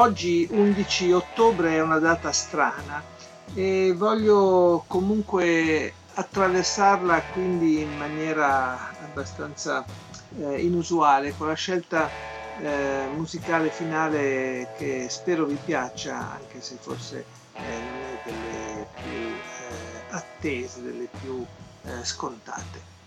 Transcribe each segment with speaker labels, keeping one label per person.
Speaker 1: Oggi 11 ottobre è una data strana e voglio comunque attraversarla quindi in maniera abbastanza eh, inusuale con la scelta eh, musicale finale che spero vi piaccia anche se forse eh, non è delle più eh, attese, delle più eh, scontate.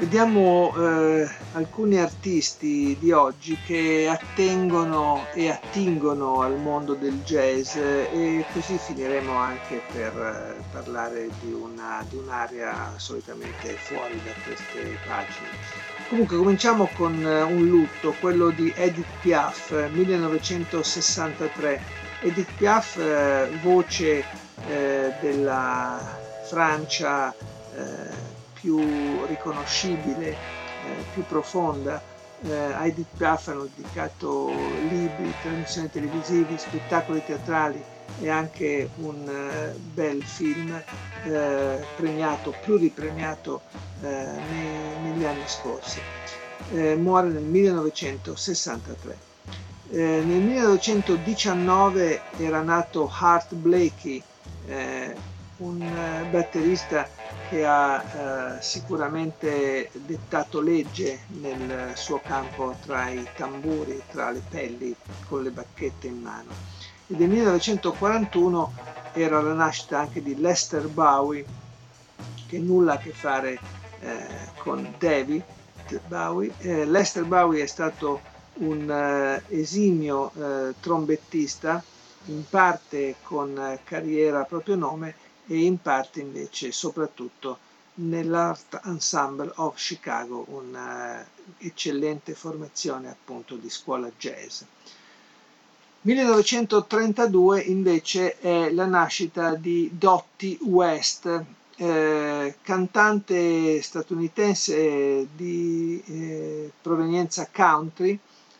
Speaker 1: Vediamo eh, alcuni artisti di oggi che attengono e attingono al mondo del jazz e così finiremo anche per eh, parlare di, una, di un'area solitamente fuori da queste pagine. Comunque cominciamo con eh, un lutto, quello di Edith Piaf, 1963. Edith Piaf, eh, voce della Francia più riconoscibile, eh, più profonda. Eh, Edith Piaf hanno dedicato libri, trasmissioni televisive, spettacoli teatrali e anche un uh, bel film uh, premiato, pluripremiato uh, nei, negli anni scorsi. muore nel 1963. nel 1919 era nato Hart Blakey, un batterista che ha eh, sicuramente dettato legge nel suo campo tra i tamburi, tra le pelli con le bacchette in mano. E nel 1941 era la nascita anche di Lester Bowie, che nulla a che fare eh, con David Bowie. Eh, Lester Bowie è stato un eh, esimio eh, trombettista, in parte con eh, carriera a proprio nome e in parte invece soprattutto nell'Art Ensemble of Chicago, un'eccellente formazione appunto di scuola jazz. 1932 invece è la nascita di Dottie West, eh, cantante statunitense di eh, provenienza country,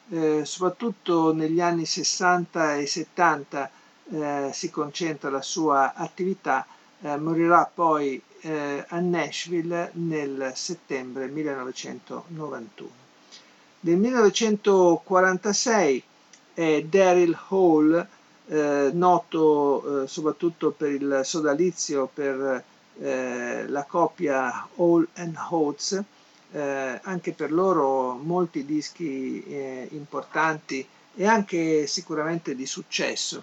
Speaker 1: eh, soprattutto negli anni 60 e 70 eh, si concentra la sua attività eh, morirà poi eh, a Nashville nel settembre 1991. Nel 1946 è Daryl Hall, eh, noto eh, soprattutto per il sodalizio per eh, la coppia Hall and Oates, eh, anche per loro molti dischi importanti e anche sicuramente di successo.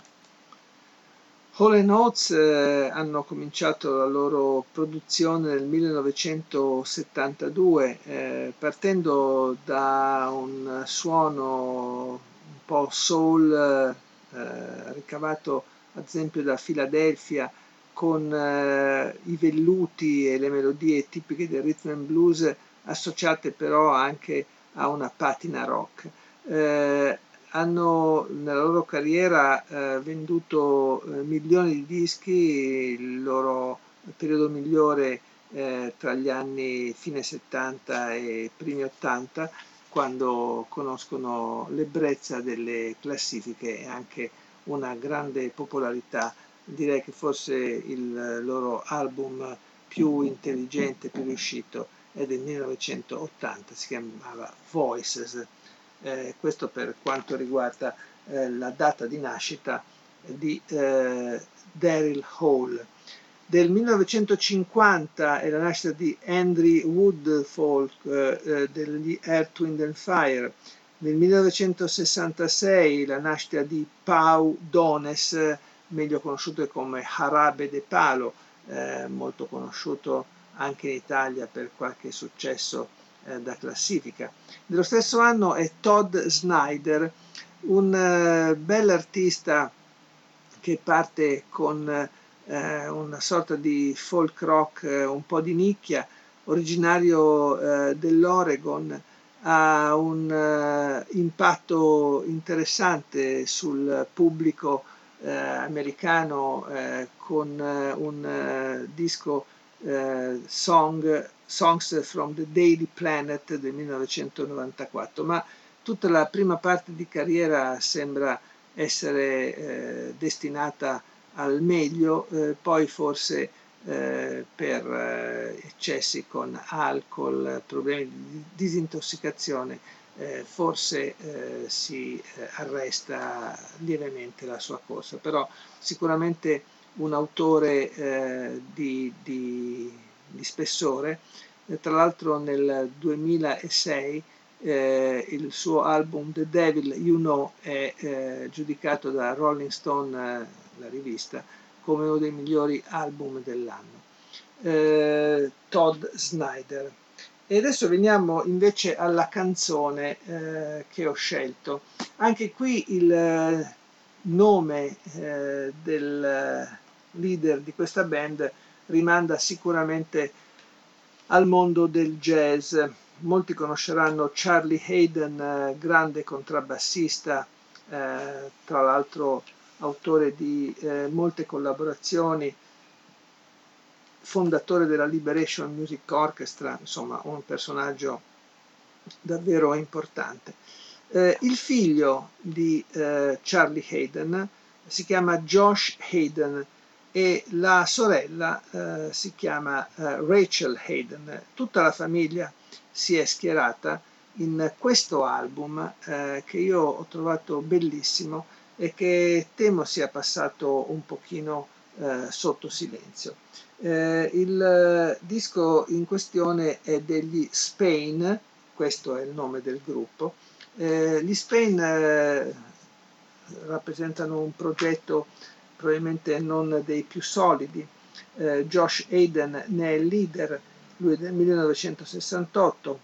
Speaker 1: Hall Oates eh, hanno cominciato la loro produzione nel 1972 eh, partendo da un suono un po' soul eh, ricavato ad esempio da Philadelphia con eh, i velluti e le melodie tipiche del rhythm and blues associate però anche a una patina rock. Eh, hanno nella loro carriera eh, venduto eh, milioni di dischi, il loro periodo migliore eh, tra gli anni fine 70 e primi 80, quando conoscono l'ebbrezza delle classifiche e anche una grande popolarità. Direi che forse il loro album più intelligente, più riuscito è del 1980, si chiamava Voices eh, questo per quanto riguarda eh, la data di nascita di eh, Daryl Hall. Del 1950 è la nascita di Andrew Woodfolk eh, eh, degli Earth, Wind and Fire. Nel 1966 la nascita di Pau Dones, meglio conosciuto come Harabe de Palo, eh, molto conosciuto anche in Italia per qualche successo eh, da classifica. Dello stesso anno è Todd Snyder, un eh, bell'artista che parte con eh, una sorta di folk rock eh, un po' di nicchia, originario eh, dell'Oregon, ha un uh, impatto interessante sul pubblico americano con un disco song, Songs from the Daily Planet del 1994, ma tutta la prima parte di carriera sembra essere destinata al meglio, poi forse eh, per eh, eccessi con alcol, problemi di disintossicazione, eh, forse eh, si eh, arresta lievemente la sua corsa, però sicuramente un autore eh, di, di, di, spessore. tra l'altro nel 2006 il suo album The Devil You Know è giudicato da Rolling Stone, la rivista, come uno dei migliori album dell'anno. Eh, Todd Snyder. E adesso veniamo invece alla canzone eh, che ho scelto. Anche qui il eh, nome eh, del leader di questa band rimanda sicuramente al mondo del jazz. Molti conosceranno Charlie Hayden, eh, grande contrabbassista, eh, tra l'altro autore di eh, molte collaborazioni, fondatore della Liberation Music Orchestra, insomma un personaggio davvero importante. Eh, il figlio di eh, Charlie Hayden si chiama Josh Hayden e la sorella eh, si chiama eh, Rachel Hayden. Tutta la famiglia si è schierata in questo album eh, che io ho trovato bellissimo e che temo sia passato un pochino eh, sotto silenzio. Eh, il disco in questione è degli Spain, questo è il nome del gruppo. Eh, gli Spain eh, rappresentano un progetto probabilmente non dei più solidi. Eh, Josh Hayden ne è il leader, lui è del 1968,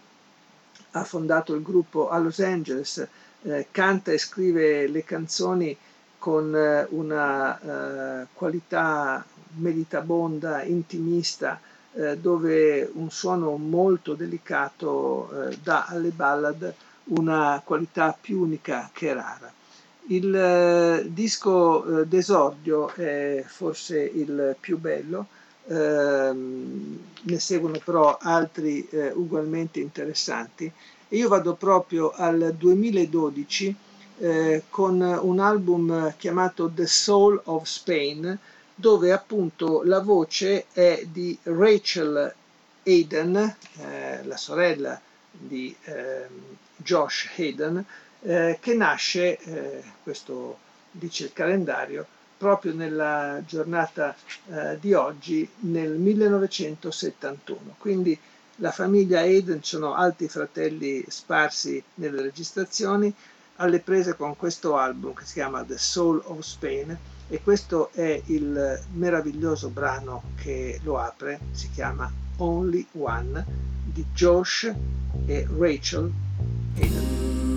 Speaker 1: ha fondato il gruppo a Los Angeles, eh, canta e scrive le canzoni con eh, una eh, qualità meditabonda, intimista, eh, dove un suono molto delicato eh, dà alle ballad una qualità più unica che rara. Il eh, disco eh, d'esordio è forse il più bello, ehm, ne seguono però altri ugualmente interessanti. E io vado proprio al 2012 eh, con un album chiamato The Soul of Spain dove appunto la voce è di Rachel Hayden, eh, la sorella di eh, Josh Hayden, eh, che nasce, eh, questo dice il calendario, proprio nella giornata eh, di oggi nel 1971. Quindi la famiglia Hayden sono altri fratelli sparsi nelle registrazioni, alle prese con questo album che si chiama The Soul of Spain e questo è il meraviglioso brano che lo apre, si chiama Only One di Josh e Rachel Hayden.